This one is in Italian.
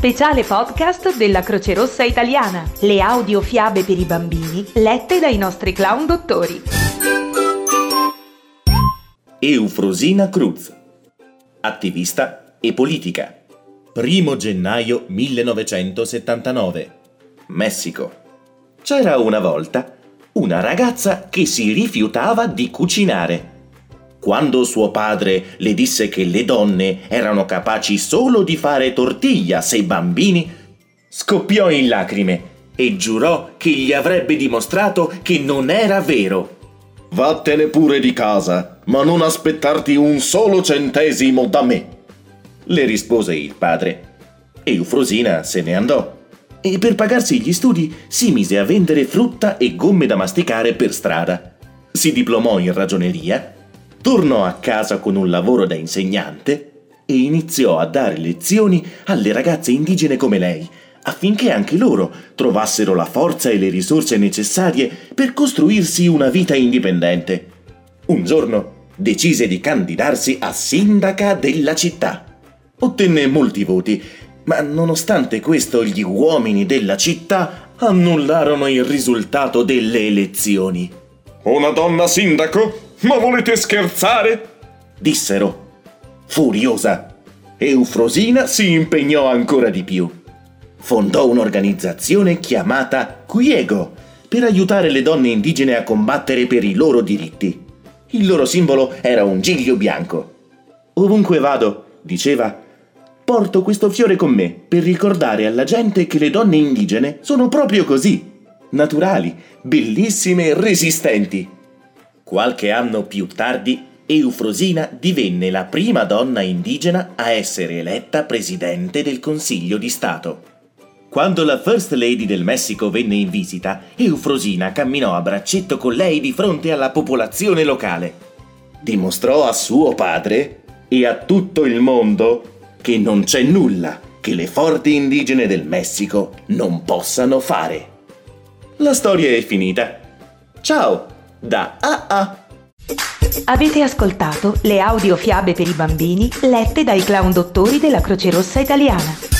speciale podcast della Croce Rossa Italiana. Le audiofiabe per i bambini lette dai nostri clown dottori. Eufrosina Cruz, attivista e politica. 1 gennaio 1979, Messico. C'era una volta una ragazza che si rifiutava di cucinare. Quando suo padre le disse che le donne erano capaci solo di fare tortiglia sei bambini, scoppiò in lacrime e giurò che gli avrebbe dimostrato che non era vero. Vattene pure di casa, ma non aspettarti un solo centesimo da me, le rispose il padre. Eufrosina se ne andò e per pagarsi gli studi si mise a vendere frutta e gomme da masticare per strada. Si diplomò in ragioneria, tornò a casa con un lavoro da insegnante e iniziò a dare lezioni alle ragazze indigene come lei, affinché anche loro trovassero la forza e le risorse necessarie per costruirsi una vita indipendente. Un giorno decise di candidarsi a sindaca della città. Ottenne molti voti ma nonostante questo gli uomini della città annullarono il risultato delle elezioni. Una donna sindaco? Ma volete scherzare? dissero. Furiosa, Eufrosina si impegnò ancora di più. Fondò un'organizzazione chiamata Quiego per aiutare le donne indigene a combattere per i loro diritti. Il loro simbolo era un giglio bianco. Ovunque vado, diceva, porto questo fiore con me per ricordare alla gente che le donne indigene sono proprio così, naturali, bellissime e resistenti. Qualche anno più tardi, Eufrosina divenne la prima donna indigena a essere eletta presidente del Consiglio di Stato. Quando la First Lady del Messico venne in visita, Eufrosina camminò a braccetto con lei di fronte alla popolazione locale. Dimostrò a suo padre e a tutto il mondo che non c'è nulla che le forti indigene del Messico non possano fare. La storia è finita. Ciao, da AA. Avete ascoltato le audiofiabe per i bambini lette dai clown dottori della Croce Rossa Italiana.